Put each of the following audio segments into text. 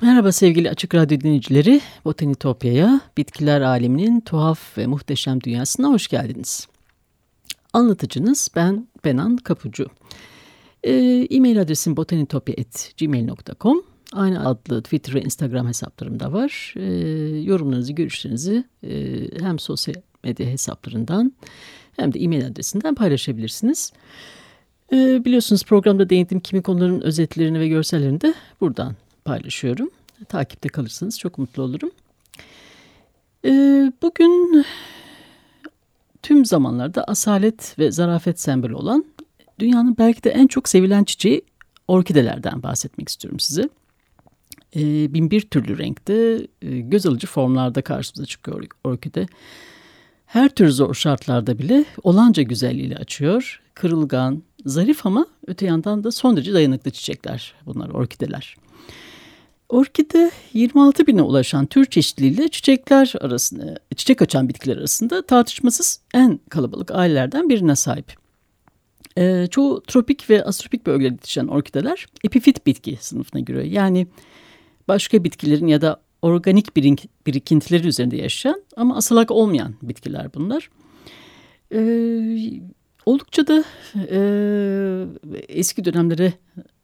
Merhaba sevgili Açık Radyo dinleyicileri. Botanitopya'ya, bitkiler aleminin tuhaf ve muhteşem dünyasına hoş geldiniz. Anlatıcınız ben Benan Kapucu. Ee, e-mail adresim botanitopya.gmail.com Aynı adlı Twitter ve Instagram hesaplarım da var. Ee, yorumlarınızı, görüşlerinizi e, hem sosyal medya hesaplarından hem de e-mail adresinden paylaşabilirsiniz. Ee, biliyorsunuz programda değindiğim kimi konuların özetlerini ve görsellerini de buradan paylaşıyorum. Takipte kalırsanız çok mutlu olurum. Ee, bugün tüm zamanlarda asalet ve zarafet sembolü olan dünyanın belki de en çok sevilen çiçeği orkidelerden bahsetmek istiyorum size. Ee, bin bir türlü renkte e, göz alıcı formlarda karşımıza çıkıyor orkide. Her tür zor şartlarda bile olanca güzelliğiyle açıyor. Kırılgan, zarif ama öte yandan da son derece dayanıklı çiçekler bunlar orkideler. Orkide 26 bine ulaşan tür çeşitliliğiyle çiçekler arasında, çiçek açan bitkiler arasında tartışmasız en kalabalık ailelerden birine sahip. Ee, çoğu tropik ve astropik bölgelerde yetişen orkideler epifit bitki sınıfına giriyor. Yani başka bitkilerin ya da organik birikintileri üzerinde yaşayan ama asalak olmayan bitkiler bunlar. Ee, oldukça da e, eski dönemlere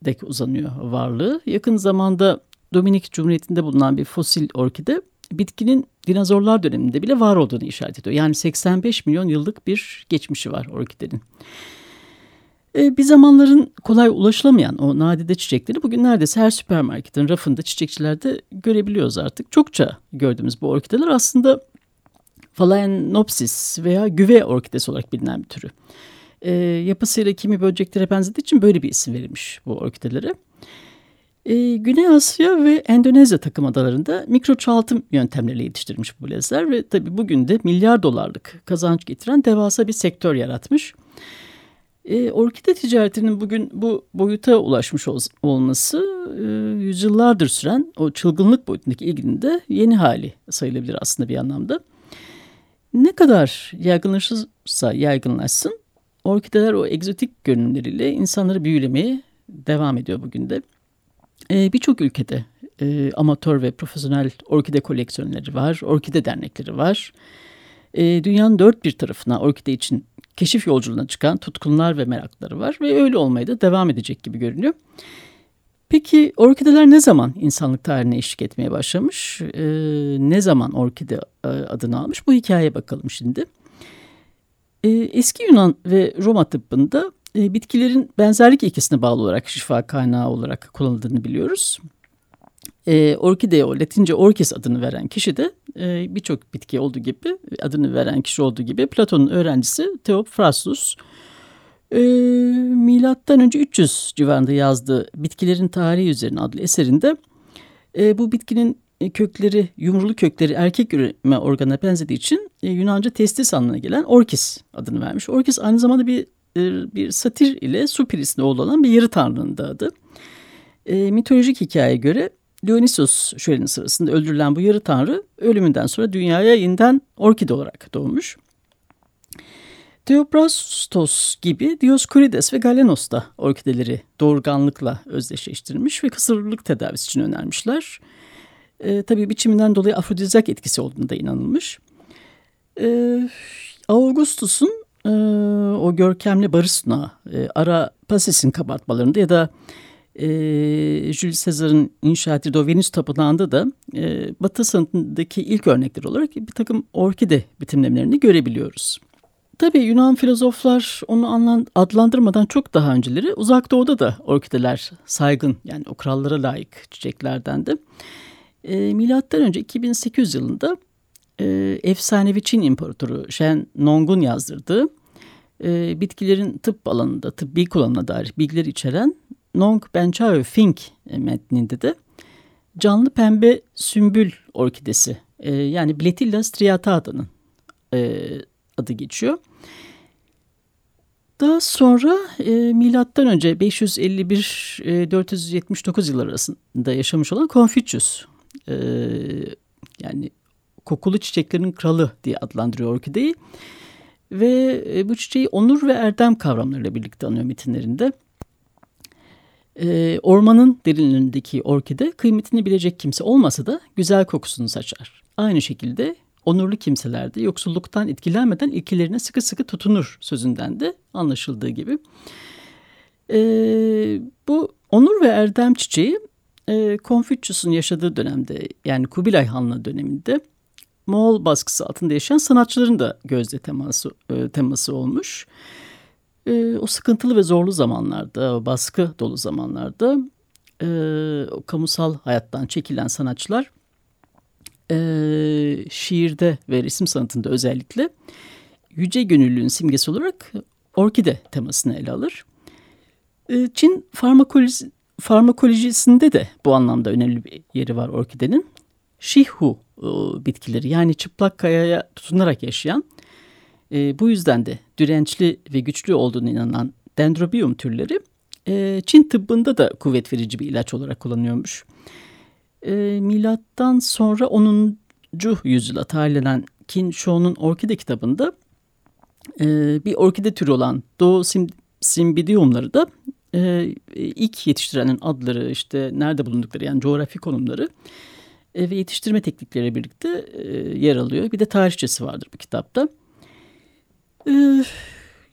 dek uzanıyor varlığı. Yakın zamanda Dominik Cumhuriyeti'nde bulunan bir fosil orkide bitkinin dinozorlar döneminde bile var olduğunu işaret ediyor. Yani 85 milyon yıllık bir geçmişi var orkidenin. Ee, bir zamanların kolay ulaşılamayan o nadide çiçekleri bugün neredeyse her süpermarketin rafında çiçekçilerde görebiliyoruz artık. Çokça gördüğümüz bu orkideler aslında Phalaenopsis veya güve orkidesi olarak bilinen bir türü. E, yapısıyla kimi böceklere benzediği için böyle bir isim verilmiş bu orkidelere. Ee, Güney Asya ve Endonezya takım adalarında mikro çoğaltım yöntemleriyle yetiştirilmiş bu lezler ve tabi bugün de milyar dolarlık kazanç getiren devasa bir sektör yaratmış. Ee, orkide ticaretinin bugün bu boyuta ulaşmış ol olması e, yüzyıllardır süren o çılgınlık boyutundaki ilginin de yeni hali sayılabilir aslında bir anlamda. Ne kadar yaygınlaşırsa yaygınlaşsın orkideler o egzotik görünümleriyle insanları büyülemeye devam ediyor bugün de. E, Birçok ülkede e, amatör ve profesyonel orkide koleksiyonları var, orkide dernekleri var. E, dünyanın dört bir tarafına orkide için keşif yolculuğuna çıkan tutkunlar ve merakları var ve öyle olmaya da devam edecek gibi görünüyor. Peki orkideler ne zaman insanlık tarihine eşlik etmeye başlamış? E, ne zaman orkide e, adını almış? Bu hikayeye bakalım şimdi. E, eski Yunan ve Roma tıbbında e, bitkilerin benzerlik ilkesine bağlı olarak şifa kaynağı olarak kullanıldığını biliyoruz. E, orkideo, Latince orkis adını veren kişi de e, birçok bitki olduğu gibi adını veren kişi olduğu gibi Platon'un öğrencisi Theophrastus. E, milattan önce 300 civarında yazdığı Bitkilerin Tarihi Üzerine adlı eserinde e, bu bitkinin kökleri, yumrulu kökleri erkek üreme organına benzediği için e, Yunanca testis anlamına gelen orkis adını vermiş. Orkis aynı zamanda bir e, bir satir ile su pirisinde oğlu olan bir yarı tanrının da adı. E, mitolojik hikayeye göre Dionysos şöleni sırasında öldürülen bu yarı tanrı ölümünden sonra dünyaya yeniden orkide olarak doğmuş. Theophrastos gibi Dioskurides ve Galenos da orkideleri doğurganlıkla özdeşleştirmiş ve kısırlık tedavisi için önermişler. E, tabii biçiminden dolayı afrodizyak etkisi olduğunda da inanılmış. E, Augustus'un e, o görkemli Barısna, e, Ara Pasis'in kabartmalarında ya da e, Jules Caesar'ın inşa ettiği o Venüs Tapınağı'nda da e, Batı sanatındaki ilk örnekler olarak bir takım orkide bitimlemelerini görebiliyoruz. Tabii Yunan filozoflar onu adlandırmadan çok daha önceleri uzak doğuda da orkideler saygın yani o krallara layık çiçeklerdendi. E, milattan önce 2800 yılında e, efsanevi Çin İmparatoru Shen Nong'un yazdırdığı e, bitkilerin tıp alanında tıbbi kullanımına dair bilgileri içeren Nong Benchao Fink metninde de canlı pembe sümbül orkidesi e, yani Bletilla striata'nın e, adı geçiyor. Daha sonra e, milattan önce 551-479 e, yılları arasında yaşamış olan Confucius e, yani kokulu çiçeklerin kralı diye adlandırıyor orkideyi. Ve e, bu çiçeği onur ve erdem kavramlarıyla birlikte anıyor metinlerinde. E, ormanın derinlerindeki orkide kıymetini bilecek kimse olmasa da güzel kokusunu saçar. Aynı şekilde onurlu kimselerde yoksulluktan etkilenmeden ilkelerine sıkı sıkı tutunur sözünden de anlaşıldığı gibi. E, bu onur ve erdem çiçeği Confucius'un yaşadığı dönemde yani Kubilay Hanlığı döneminde Moğol baskısı altında yaşayan sanatçıların da gözde teması, e, teması olmuş. E, o sıkıntılı ve zorlu zamanlarda, baskı dolu zamanlarda e, o kamusal hayattan çekilen sanatçılar e, şiirde ve resim sanatında özellikle yüce gönüllülüğün simgesi olarak orkide temasını ele alır. E, Çin farmakoloji, farmakolojisinde de bu anlamda önemli bir yeri var orkidenin. Şihu e, bitkileri yani çıplak kayaya tutunarak yaşayan e, bu yüzden de dirençli ve güçlü olduğunu inanan dendrobium türleri e, Çin tıbbında da kuvvet verici bir ilaç olarak kullanıyormuş. Milattan sonra 10. yüzyıla tarihlenen Qin Shou'nun Orkide kitabında bir orkide türü olan Doğu sim, simbidiumları da ilk yetiştirenin adları işte nerede bulundukları yani coğrafi konumları e, ve yetiştirme teknikleri birlikte e, yer alıyor. Bir de tarihçesi vardır bu kitapta. E,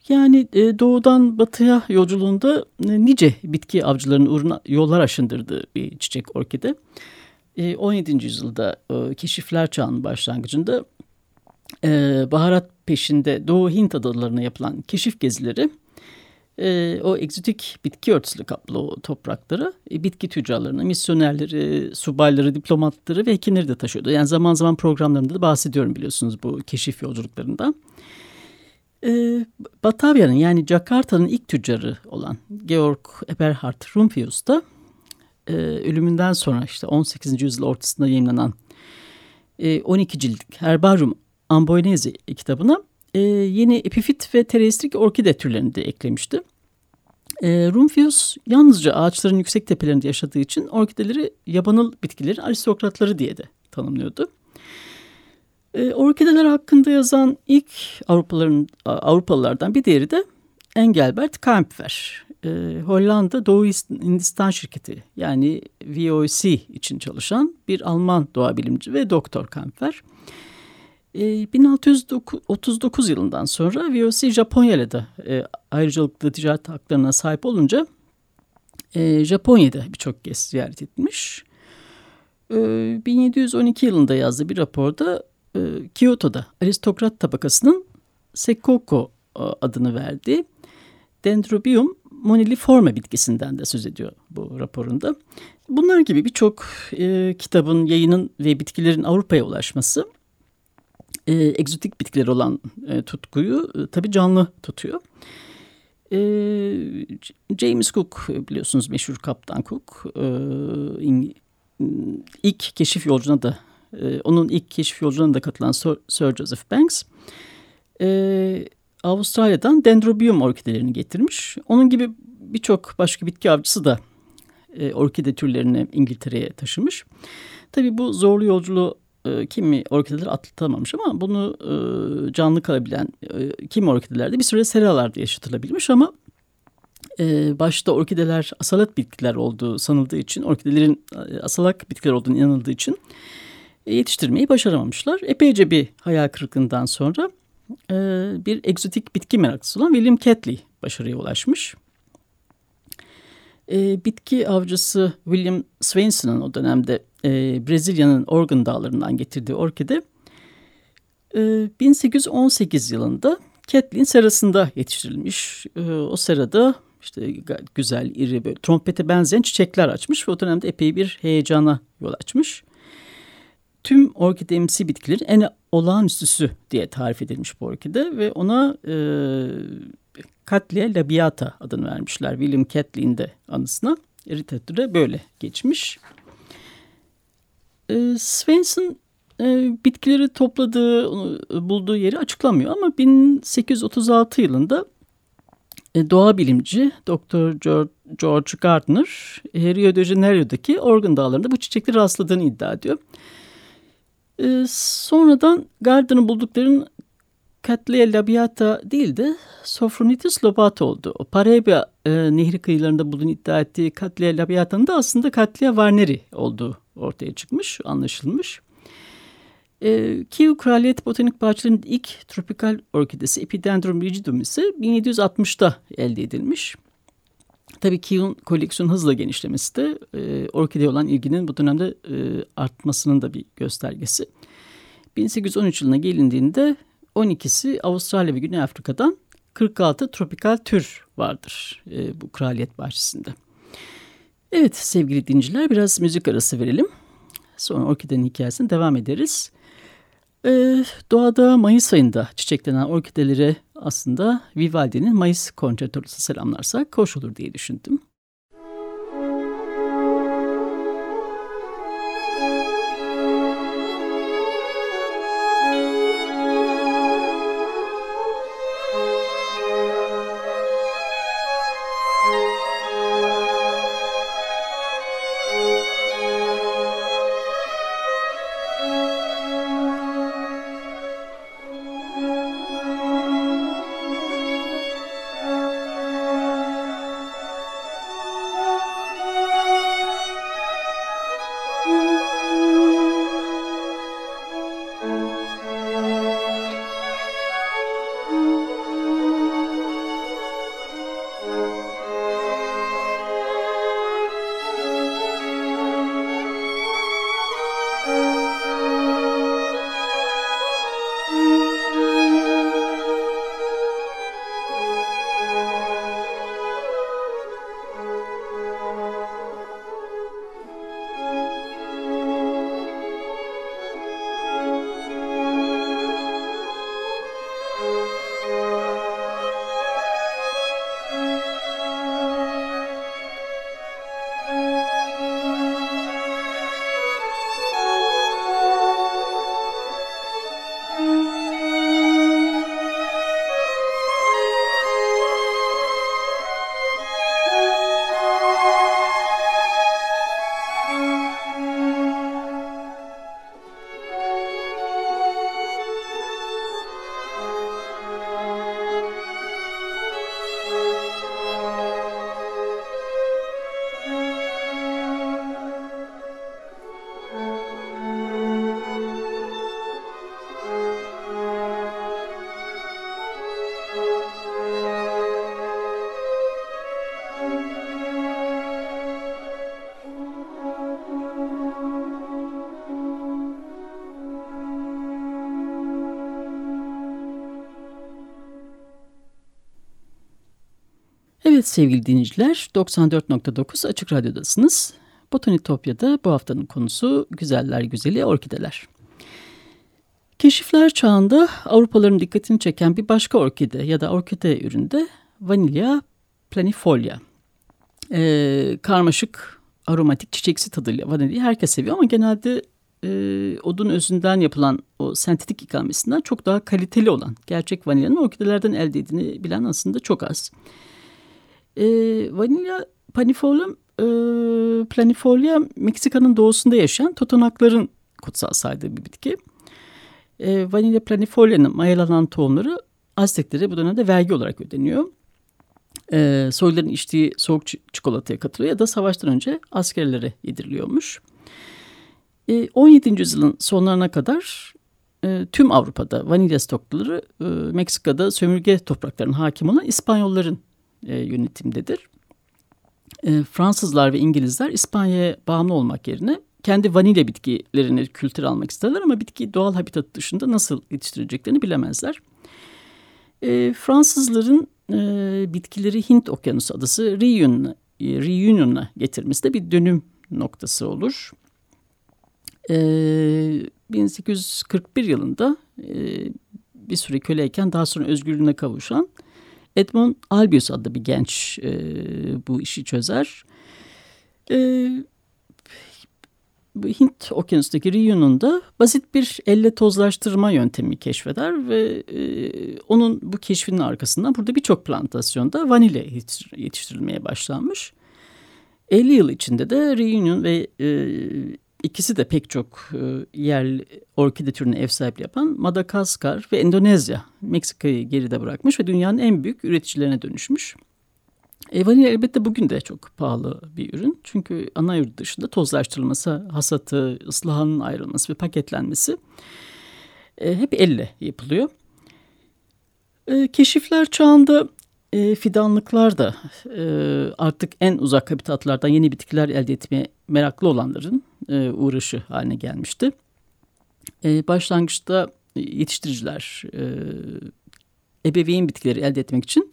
yani doğudan batıya yolculuğunda nice bitki avcılarının uğruna yollar aşındırdığı bir çiçek orkide. E, 17. yüzyılda keşifler çağının başlangıcında baharat peşinde Doğu Hint adalarına yapılan keşif gezileri e, o egzotik bitki örtüsüyle kaplı o toprakları e, bitki tüccarlarını, misyonerleri, subayları, diplomatları ve hekimleri de taşıyordu. Yani zaman zaman programlarımda da bahsediyorum biliyorsunuz bu keşif yolculuklarından. E, Batavya'nın yani Jakarta'nın ilk tüccarı olan Georg Eberhard Rumphius da e, ölümünden sonra işte 18. yüzyıl ortasında yayınlanan e, 12 cilt Herbarium Amboinese kitabına e, yeni epifit ve tereistrik orkide türlerini de eklemişti. E, Rumfius yalnızca ağaçların yüksek tepelerinde yaşadığı için orkideleri yabanıl bitkilerin aristokratları diye de tanımlıyordu. E, orkideler hakkında yazan ilk Avrupalıların, Avrupalılardan bir diğeri de Engelbert Kaempfer. E, Hollanda Doğu Hindistan şirketi yani VOC için çalışan bir Alman doğa bilimci ve doktor Kaempfer. 1639 ee, yılından sonra VOC Japonya'da da e, ayrıcalıklı ticaret haklarına sahip olunca e, Japonya'da birçok kez ziyaret etmiş. E, 1712 yılında yazdığı bir raporda e, Kyoto'da aristokrat tabakasının Sekoko e, adını verdiği Dendrobium moniliforme bitkisinden de söz ediyor bu raporunda. Bunlar gibi birçok e, kitabın, yayının ve bitkilerin Avrupa'ya ulaşması e, egzotik bitkiler olan e, tutkuyu e, tabii canlı tutuyor. E, James Cook biliyorsunuz meşhur kaptan Cook e, ilk keşif yolcuna da e, onun ilk keşif yolculuğuna da katılan Sir, Sir Joseph Banks e, Avustralya'dan dendrobium orkidelerini getirmiş. Onun gibi birçok başka bitki avcısı da e, orkide türlerini İngiltere'ye taşımış. Tabii bu zorlu yolculuğu e, kimi orkideler atlatamamış ama bunu e, canlı kalabilen e, kimi orkidelerde bir süre seralarda yaşatılabilmiş ama e, başta orkideler asalak bitkiler olduğu sanıldığı için orkidelerin e, asalak bitkiler olduğunu inanıldığı için e, yetiştirmeyi başaramamışlar. Epeyce bir hayal kırıklığından sonra e, bir egzotik bitki meraklısı olan William Catley başarıya ulaşmış. E, bitki avcısı William Swainson'ın o dönemde e, Brezilya'nın Organ dağlarından getirdiği orkide e, 1818 yılında Catlin serasında yetiştirilmiş. E, o serada işte güzel, iri, böyle trompete benzeyen çiçekler açmış ve o dönemde epey bir heyecana yol açmış. tüm orkidemsi bitkilerin en olağanüstüsü diye tarif edilmiş bu orkide ve ona e, Cattleya labiata adını vermişler. William Catley'in de anısına. Literatüre böyle geçmiş. E, Svensson e, bitkileri topladığı, bulduğu yeri açıklamıyor ama 1836 yılında e, doğa bilimci Dr. George, Gardner Rio de Janeiro'daki Organ Dağları'nda bu çiçekleri rastladığını iddia ediyor. E, sonradan Gardner'ın bulduklarının Cattleya labiata değil de Sophronitis lobata oldu. O Pareba e, nehri kıyılarında bulduğunu iddia ettiği Cattleya labiata'nın da aslında Cattleya varneri olduğu ortaya çıkmış, anlaşılmış. E, Kiev Kraliyet Botanik Bahçeleri'nin ilk tropikal orkidesi Epidendrum rigidum ise 1760'da elde edilmiş. Tabii Kiev'in koleksiyon hızla genişlemesi de e, orkideye olan ilginin bu dönemde e, artmasının da bir göstergesi. 1813 yılına gelindiğinde 12'si Avustralya ve Güney Afrika'dan 46 tropikal tür vardır e, bu kraliyet bahçesinde. Evet sevgili dinciler biraz müzik arası verelim. Sonra orkidenin hikayesine devam ederiz. Ee, doğada Mayıs ayında çiçeklenen orkidelere aslında Vivaldi'nin Mayıs konçertosu selamlarsak hoş olur diye düşündüm. Sevgili dinleyiciler 94.9 Açık Radyo'dasınız. Botanitopya'da bu haftanın konusu güzeller güzeli orkideler. Keşifler çağında Avrupalıların dikkatini çeken bir başka orkide ya da orkide üründe vanilya planifolia. Ee, karmaşık aromatik çiçeksi tadıyla vanilyayı herkes seviyor ama genelde e, odun özünden yapılan o sentetik ikamesinden çok daha kaliteli olan gerçek vanilyanın orkidelerden elde edildiğini bilen aslında çok az. E, vanilya panifolium e, planifolia Meksika'nın doğusunda yaşayan totonakların kutsal saydığı bir bitki. E, vanilya planifolia'nın mayalanan tohumları Azteklere bu dönemde vergi olarak ödeniyor. E, soyların içtiği soğuk çikolataya katılıyor ya da savaştan önce askerlere yediriliyormuş. E, 17. yüzyılın sonlarına kadar e, tüm Avrupa'da vanilya stokları e, Meksika'da sömürge topraklarının hakim olan İspanyolların e, yönetimdedir. E, Fransızlar ve İngilizler İspanya'ya bağımlı olmak yerine kendi vanilya bitkilerini kültür almak isterler ama bitki doğal habitat dışında nasıl yetiştireceklerini bilemezler. E, Fransızların e, bitkileri Hint Okyanusu adası Reunion, e, getirmesi de bir dönüm noktası olur. E, 1841 yılında e, bir süre köleyken daha sonra özgürlüğüne kavuşan Edmond Albius adlı bir genç e, bu işi çözer. E, Hint okyanustaki Ryu'nun basit bir elle tozlaştırma yöntemi keşfeder ve e, onun bu keşfinin arkasından burada birçok plantasyonda vanilya yetiştirilmeye başlanmış. 50 yıl içinde de Reunion ve e, ikisi de pek çok e, yerli orkide türüne ev sahipliği yapan Madagaskar ve Endonezya Meksika'yı geride bırakmış ve dünyanın en büyük üreticilerine dönüşmüş. E, vanilya elbette bugün de çok pahalı bir ürün. Çünkü ana yurt dışında tozlaştırılması, hasatı, ıslahanın ayrılması ve paketlenmesi e, hep elle yapılıyor. E, keşifler çağında e, fidanlıklar da e, artık en uzak habitatlardan yeni bitkiler elde etmeye meraklı olanların e, uğraşı haline gelmişti. E, başlangıçta yetiştiriciler e, ebeveyn bitkileri elde etmek için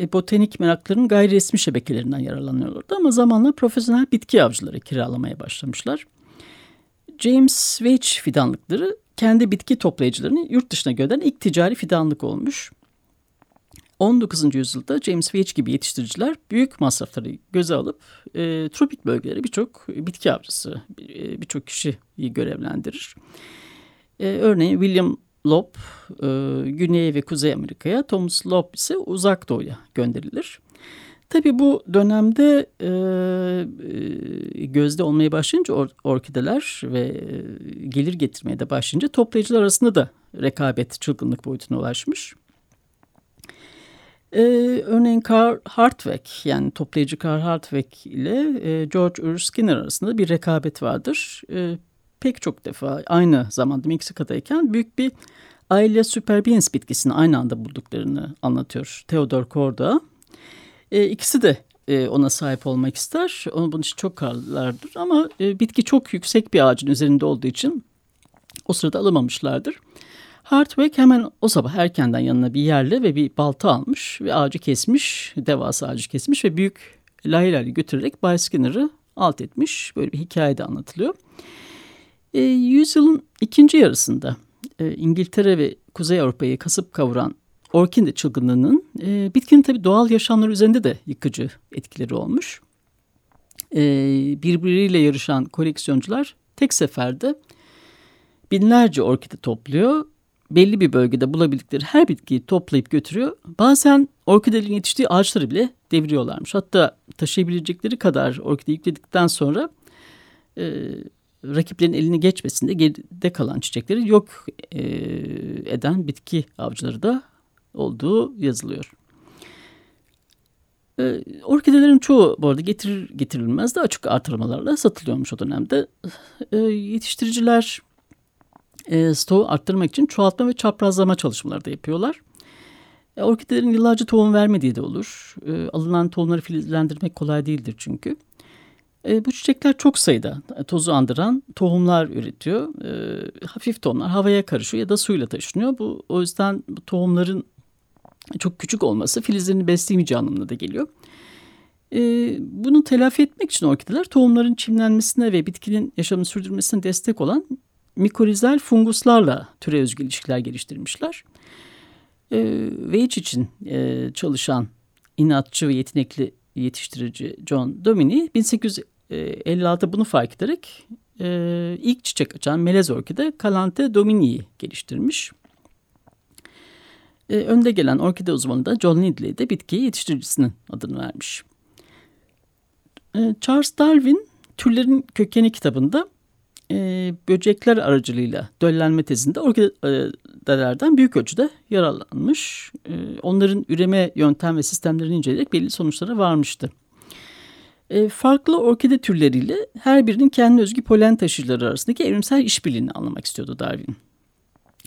e, botanik meraklarının gayri resmi şebekelerinden yararlanıyorlardı ama zamanla profesyonel bitki avcıları kiralamaya başlamışlar. James Veitch fidanlıkları kendi bitki toplayıcılarını yurt dışına gönderen ilk ticari fidanlık olmuş. 19. yüzyılda James Veitch gibi yetiştiriciler büyük masrafları göze alıp e, tropik bölgelere birçok bitki avcısı, e, birçok kişiyi görevlendirir. E, örneğin William Lob e, Güney ve Kuzey Amerika'ya, Thomas Lob ise Uzak Doğu'ya gönderilir. Tabi bu dönemde e, e, gözde olmaya başlayınca or, orkideler ve e, gelir getirmeye de başlayınca toplayıcılar arasında da rekabet çılgınlık boyutuna ulaşmış. Ee, örneğin Carl Hartweg yani toplayıcı Carl Hartweg ile e, George Ur arasında bir rekabet vardır. E, pek çok defa aynı zamanda Meksika'dayken büyük bir aile superbiens bitkisini aynı anda bulduklarını anlatıyor Theodor Korda. E, ikisi de e, ona sahip olmak ister. Onun bunun için çok karlılardır ama e, bitki çok yüksek bir ağacın üzerinde olduğu için o sırada alamamışlardır. Hartweg hemen o sabah erkenden yanına bir yerle ve bir balta almış ve ağacı kesmiş, devasa ağacı kesmiş ve büyük lahilerle götürerek Bay Skinner'ı alt etmiş. Böyle bir hikaye de anlatılıyor. E, yüzyılın ikinci yarısında e, İngiltere ve Kuzey Avrupa'yı kasıp kavuran orkide çılgınlığının e, bitkinin tabii doğal yaşamları üzerinde de yıkıcı etkileri olmuş. E, birbiriyle yarışan koleksiyoncular tek seferde binlerce orkide topluyor. Belli bir bölgede bulabildikleri her bitkiyi toplayıp götürüyor. Bazen orkidelerin yetiştiği ağaçları bile deviriyorlarmış. Hatta taşıyabilecekleri kadar orkide yükledikten sonra e, rakiplerin eline geçmesinde geride kalan çiçekleri yok e, eden bitki avcıları da olduğu yazılıyor. E, orkidelerin çoğu bu arada getirir, getirilmez de açık artırmalarla satılıyormuş o dönemde. E, yetiştiriciler e, stoğu arttırmak için çoğaltma ve çaprazlama çalışmaları da yapıyorlar. E, orkidelerin yıllarca tohum vermediği de olur. E, alınan tohumları filizlendirmek kolay değildir çünkü. E, bu çiçekler çok sayıda tozu andıran tohumlar üretiyor. E, hafif tohumlar havaya karışıyor ya da suyla taşınıyor. Bu o yüzden bu tohumların çok küçük olması filizlerini besleyemeyeceği anlamına da geliyor. E, bunu telafi etmek için orkideler tohumların çimlenmesine ve bitkinin yaşamını sürdürmesine destek olan mikorizal funguslarla türe özgü ilişkiler geliştirmişler. E, ve iç için e, çalışan inatçı ve yetenekli yetiştirici John Domini 1800 56 bunu fark ederek e, ilk çiçek açan melez orkide Calante domini'yi geliştirmiş. E, önde gelen orkide uzmanı da John Lindley de bitkiye yetiştiricisinin adını vermiş. E, Charles Darwin Türlerin Kökeni kitabında e, böcekler aracılığıyla döllenme tezinde orkidelerden büyük ölçüde yararlanmış. E, onların üreme yöntem ve sistemlerini inceleyerek belli sonuçlara varmıştı. E, farklı orkide türleriyle her birinin kendi özgü polen taşıyıcıları arasındaki evrimsel işbirliğini anlamak istiyordu Darwin.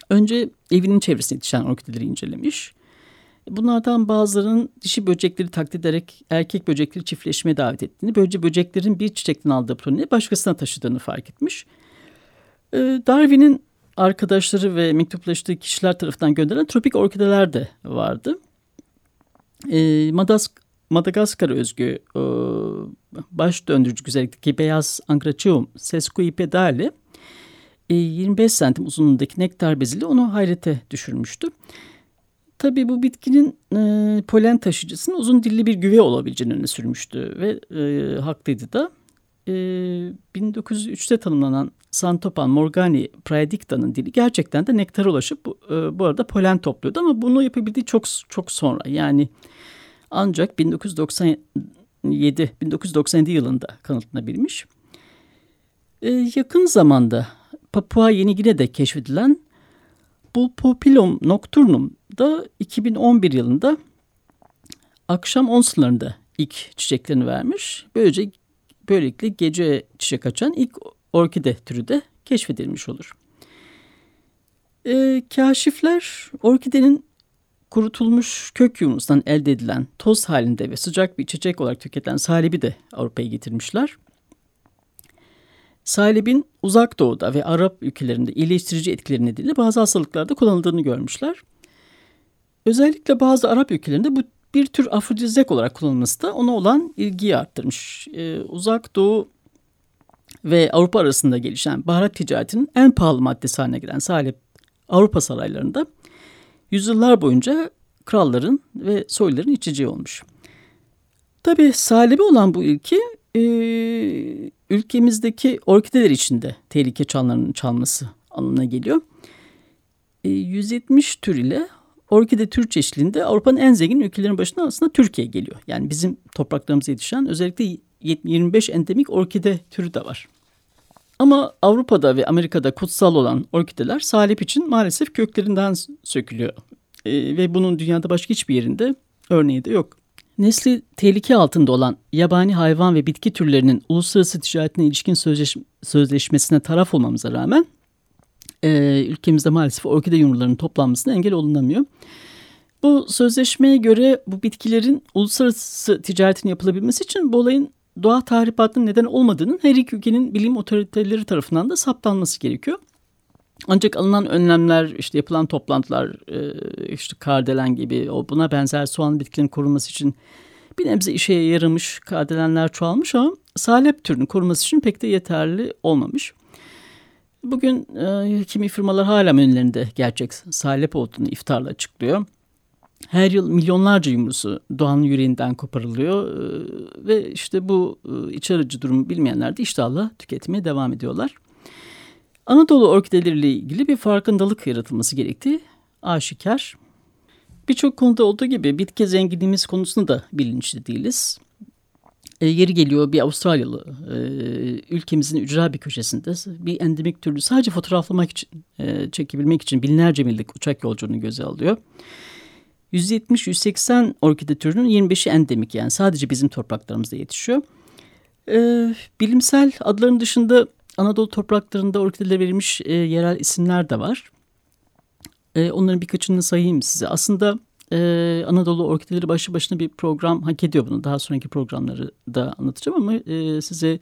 Önce evinin çevresinde yetişen orkideleri incelemiş. Bunlardan bazılarının dişi böcekleri taklit ederek erkek böcekleri çiftleşmeye davet ettiğini, böylece böceklerin bir çiçekten aldığı poleni başkasına taşıdığını fark etmiş. E, Darwin'in arkadaşları ve mektuplaştığı kişiler tarafından gönderilen tropik orkideler de vardı. E, Madask Madagaskar özgü e, baş döndürücü güzellikteki beyaz Angrachium sesquipedale e, 25 santim uzunluğundaki nektar beziyle onu hayrete düşürmüştü. Tabii bu bitkinin e, polen taşıyıcısının uzun dilli bir güve olabileceğini öne sürmüştü ve e, haklıydı da. E, 1903'te tanımlanan Santopan morgani praedicta'nın dili gerçekten de nektara ulaşıp bu, e, bu arada polen topluyordu ama bunu yapabildiği çok çok sonra yani ancak 1997 1997 yılında kanıtlanabilmiş. E, yakın zamanda Papua Yeni Gine'de keşfedilen Bulpopilum nocturnum da 2011 yılında akşam 10 sularında ilk çiçeklerini vermiş. Böylece böylelikle gece çiçek açan ilk orkide türü de keşfedilmiş olur. E, kaşifler orkidenin kurutulmuş kök yumusundan elde edilen toz halinde ve sıcak bir içecek olarak tüketilen salibi de Avrupa'ya getirmişler. Salibin uzak doğuda ve Arap ülkelerinde iyileştirici etkileri nedeniyle bazı hastalıklarda kullanıldığını görmüşler. Özellikle bazı Arap ülkelerinde bu bir tür afrodizyak olarak kullanılması da ona olan ilgiyi arttırmış. Ee, uzak doğu ve Avrupa arasında gelişen baharat ticaretinin en pahalı maddesi haline gelen salep Avrupa saraylarında yüzyıllar boyunca kralların ve soyların içeceği olmuş. Tabi salebi olan bu ilki e, ülkemizdeki orkideler içinde tehlike çanlarının çalması anlamına geliyor. E, 170 tür ile orkide tür çeşitliliğinde Avrupa'nın en zengin ülkelerin başında aslında Türkiye geliyor. Yani bizim topraklarımıza yetişen özellikle 25 endemik orkide türü de var. Ama Avrupa'da ve Amerika'da kutsal olan orkideler salep için maalesef köklerinden sökülüyor. E, ve bunun dünyada başka hiçbir yerinde örneği de yok. Nesli tehlike altında olan yabani hayvan ve bitki türlerinin uluslararası ticaretine ilişkin sözleş sözleşmesine taraf olmamıza rağmen e, ülkemizde maalesef orkide yumrularının toplanmasına engel olunamıyor. Bu sözleşmeye göre bu bitkilerin uluslararası ticaretin yapılabilmesi için bu olayın doğa tahribatının neden olmadığının her iki ülkenin bilim otoriteleri tarafından da saptanması gerekiyor. Ancak alınan önlemler, işte yapılan toplantılar, e, işte kardelen gibi o buna benzer soğan bitkilerin korunması için bir nebze işe yaramış, kardelenler çoğalmış ama salep türünün korunması için pek de yeterli olmamış. Bugün e, kimi firmalar hala menülerinde gerçek salep olduğunu iftarla açıklıyor. Her yıl milyonlarca yumrusu doğanın yüreğinden koparılıyor e, ve işte bu e, iç aracı durumu bilmeyenler de iştahla tüketmeye devam ediyorlar. Anadolu orkideleriyle ilgili bir farkındalık yaratılması gerektiği aşikar. Birçok konuda olduğu gibi bitki zenginliğimiz konusunda da bilinçli değiliz. E, yeri geliyor bir Avustralyalı e, ülkemizin ücra bir köşesinde bir endemik türlü sadece fotoğraflamak için, e, çekebilmek için binlerce millik uçak yolculuğunu göze alıyor. 170-180 orkide türünün 25'i endemik yani sadece bizim topraklarımızda yetişiyor. E, bilimsel adların dışında Anadolu topraklarında orkidelere verilmiş e, yerel isimler de var. E, onların birkaçını sayayım size. Aslında e, Anadolu orkideleri başı başına bir program hak ediyor bunu. Daha sonraki programları da anlatacağım ama e, size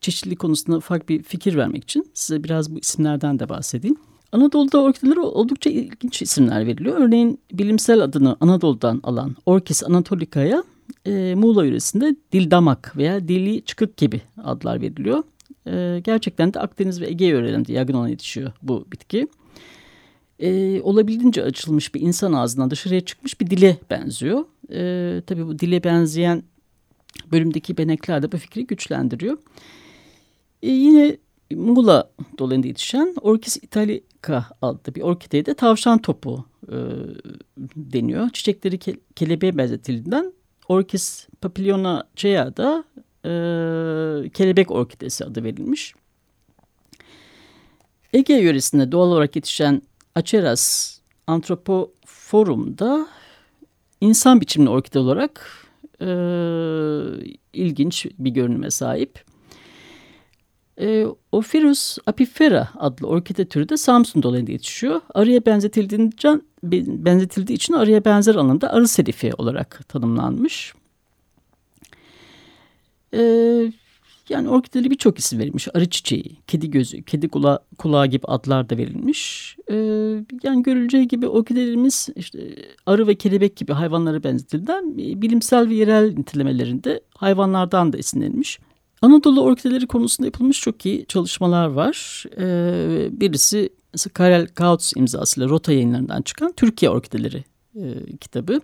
çeşitlilik konusunda ufak bir fikir vermek için size biraz bu isimlerden de bahsedeyim. Anadolu'da orkidelere oldukça ilginç isimler veriliyor. Örneğin bilimsel adını Anadolu'dan alan Orkis anatolica'ya e, Muğla yöresinde dildamak veya dili çıkık gibi adlar veriliyor. E, gerçekten de Akdeniz ve Ege yörelerinde yaygın olan yetişiyor bu bitki. E, olabildiğince açılmış bir insan ağzından dışarıya çıkmış bir dile benziyor. E, tabii bu dile benzeyen bölümdeki benekler de bu fikri güçlendiriyor. E, yine Muğla dolayında yetişen Orkis italica adlı bir orkideye de tavşan topu e, deniyor. Çiçekleri ke kelebeğe benzetildiğinden Orkis papilionacea da e, kelebek orkidesi adı verilmiş. Ege yöresinde doğal olarak yetişen Aceras antropoforumda insan biçimli orkide olarak e, ilginç bir görünüme sahip. E, Ophirus apifera adlı orkide türü de Samsun dolayında yetişiyor. Arıya benzetildiğinden, benzetildiği için arıya benzer anlamda arı serifi olarak tanımlanmış. E, Yani orkidelere birçok isim verilmiş. Arı çiçeği, kedi gözü, kedi kula kulağı gibi adlar da verilmiş. Ee, yani görüleceği gibi orkidelerimiz işte arı ve kelebek gibi hayvanlara benzetilden bilimsel ve yerel nitelemelerinde hayvanlardan da esinlenmiş. Anadolu orkideleri konusunda yapılmış çok iyi çalışmalar var. Ee, birisi Karel Kautz imzasıyla Rota yayınlarından çıkan Türkiye Orkideleri e, kitabı.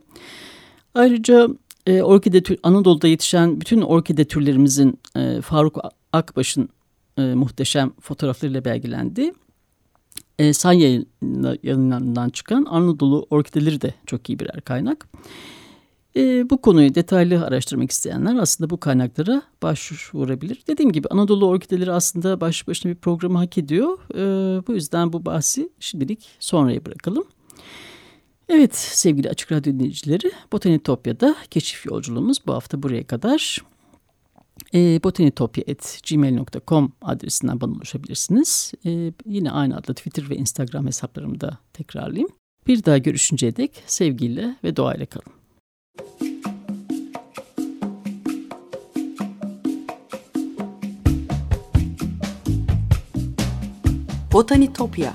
Ayrıca e, orkide tür, Anadolu'da yetişen bütün orkide türlerimizin e, Faruk Akbaş'ın e, muhteşem fotoğraflarıyla belgelendi. E, San yayınlarından çıkan Anadolu orkideleri de çok iyi birer kaynak. E, bu konuyu detaylı araştırmak isteyenler aslında bu kaynaklara başvurabilir. Dediğim gibi Anadolu orkideleri aslında baş başına bir programı hak ediyor. E, bu yüzden bu bahsi şimdilik sonraya bırakalım. Evet sevgili Açık Radyo dinleyicileri Botanitopya'da keşif yolculuğumuz bu hafta buraya kadar. E, botanitopya.gmail.com adresinden bana ulaşabilirsiniz. E, yine aynı adlı Twitter ve Instagram hesaplarımı da tekrarlayayım. Bir daha görüşünceye dek sevgiyle ve doğayla kalın. Botanitopya